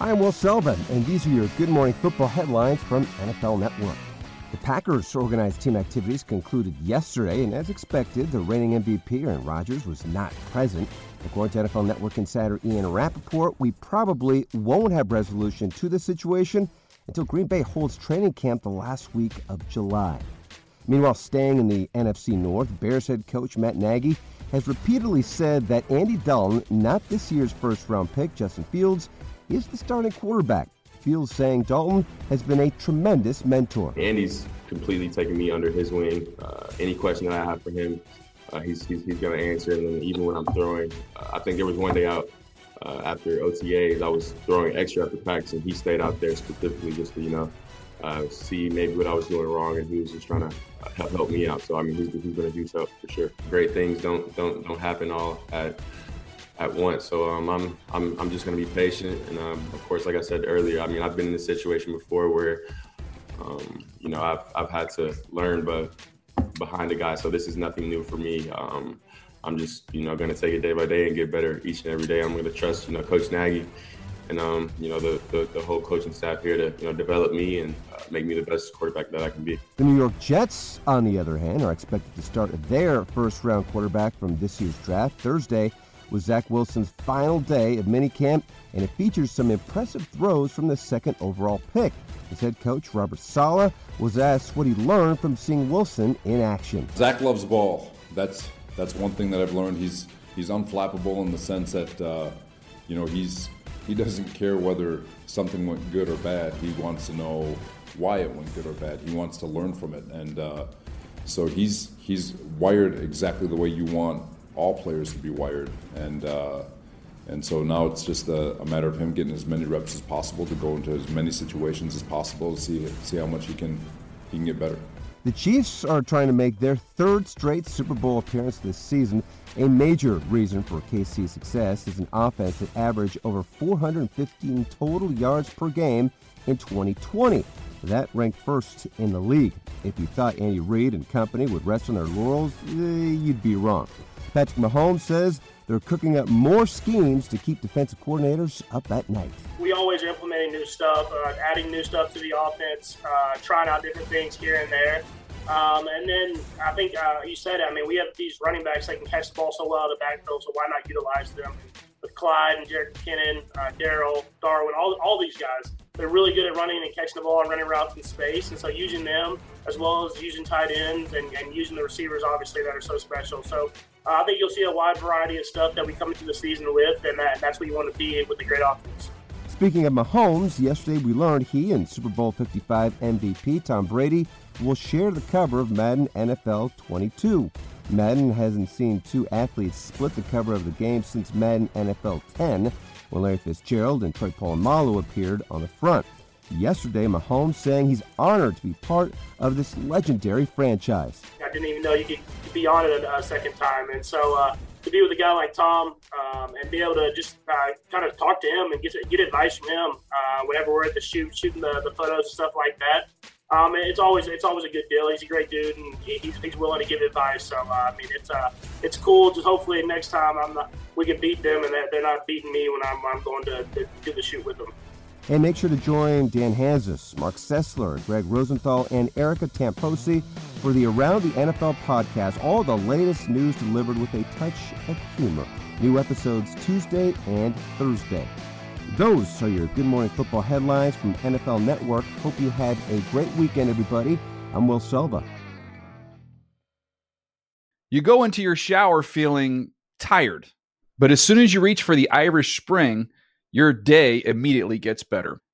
I'm Will Selva, and these are your Good Morning Football headlines from NFL Network. The Packers' organized team activities concluded yesterday, and as expected, the reigning MVP Aaron Rodgers was not present. According to NFL Network insider Ian Rapoport, we probably won't have resolution to the situation until Green Bay holds training camp the last week of July. Meanwhile, staying in the NFC North, Bears head coach Matt Nagy has repeatedly said that Andy Dalton, not this year's first round pick, Justin Fields, is the starting quarterback. Fields saying Dalton has been a tremendous mentor. Andy's completely taken me under his wing. Uh, any question that I have for him, uh, he's, he's, he's going to answer. And even when I'm throwing, uh, I think there was one day out uh, after OTAs, I was throwing extra after practice, and he stayed out there specifically just to, you know, uh, see maybe what I was doing wrong, and he was just trying to help, help me out. So I mean, he's, he's going to do so for sure. Great things don't don't don't happen all at at once. So um, I'm I'm I'm just gonna be patient, and um, of course, like I said earlier, I mean I've been in this situation before where um, you know I've I've had to learn, but behind the guy, so this is nothing new for me. Um, I'm just you know gonna take it day by day and get better each and every day. I'm gonna trust you know Coach Nagy. And um, you know the, the, the whole coaching staff here to you know develop me and uh, make me the best quarterback that I can be. The New York Jets, on the other hand, are expected to start their first round quarterback from this year's draft Thursday was Zach Wilson's final day of minicamp, and it features some impressive throws from the second overall pick. His head coach, Robert Saleh, was asked what he learned from seeing Wilson in action. Zach loves the ball. That's that's one thing that I've learned. He's he's unflappable in the sense that uh, you know he's he doesn't care whether something went good or bad. He wants to know why it went good or bad. He wants to learn from it, and uh, so he's he's wired exactly the way you want all players to be wired, and uh, and so now it's just a, a, matter of him getting as many reps as possible to go into as many situations as possible to see see how much he can he can get better. The Chiefs are trying to make their third straight Super Bowl appearance this season. A major reason for KC's success is an offense that averaged over 415 total yards per game in 2020. That ranked first in the league. If you thought Andy Reid and company would rest on their laurels, eh, you'd be wrong. Patrick Mahomes says they're cooking up more schemes to keep defensive coordinators up at night. We always are implementing new stuff, uh, adding new stuff to the offense, uh, trying out different things here and there. Um, and then I think uh, you said. I mean, we have these running backs that can catch the ball so well the backfield, so why not utilize them? With Clyde and Jerick McKinnon, uh, Darrel, Darwin, all, all these guys, they're really good at running and catching the ball and running routes in space. And so using them as well as using tight ends and, and using the receivers, obviously, that are so special. So Uh, I think you'll see a wide variety of stuff that we come into the season with, and that, that's what you want to be with a great offense. Speaking of Mahomes, yesterday we learned he and Super Bowl 55 MVP Tom Brady will share the cover of Madden NFL 22. Madden hasn't seen two athletes split the cover of the game since Madden NFL 10, when Larry Fitzgerald and Troy Polamalu appeared on the front. Yesterday, Mahomes saying he's honored to be part of this legendary franchise. I didn't even know you could be on it a, second time, and so uh, to be with a guy like Tom um, and be able to just uh, kind of talk to him and get get advice from him uh, whenever we're at the shoot, shooting the, the photos and stuff like that. Um, it's always it's always a good deal. He's a great dude, and he's, he's willing to give advice. So uh, I mean, it's uh, it's cool. Just hopefully next time I'm not, we can beat them, and they're not beating me when I'm, I'm going to, to do the shoot with them. And make sure to join Dan Hanzus, Marc Sessler, Gregg Rosenthal, and Erica Tamposi for the Around the NFL podcast. All the latest news delivered with a touch of humor. New episodes Tuesday and Thursday. Those are your Good Morning Football headlines from NFL Network. Hope you had a great weekend, everybody. I'm Will Selva. You go into your shower feeling tired, but as soon as you reach for the Irish Spring, your day immediately gets better.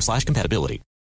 slash compatibility.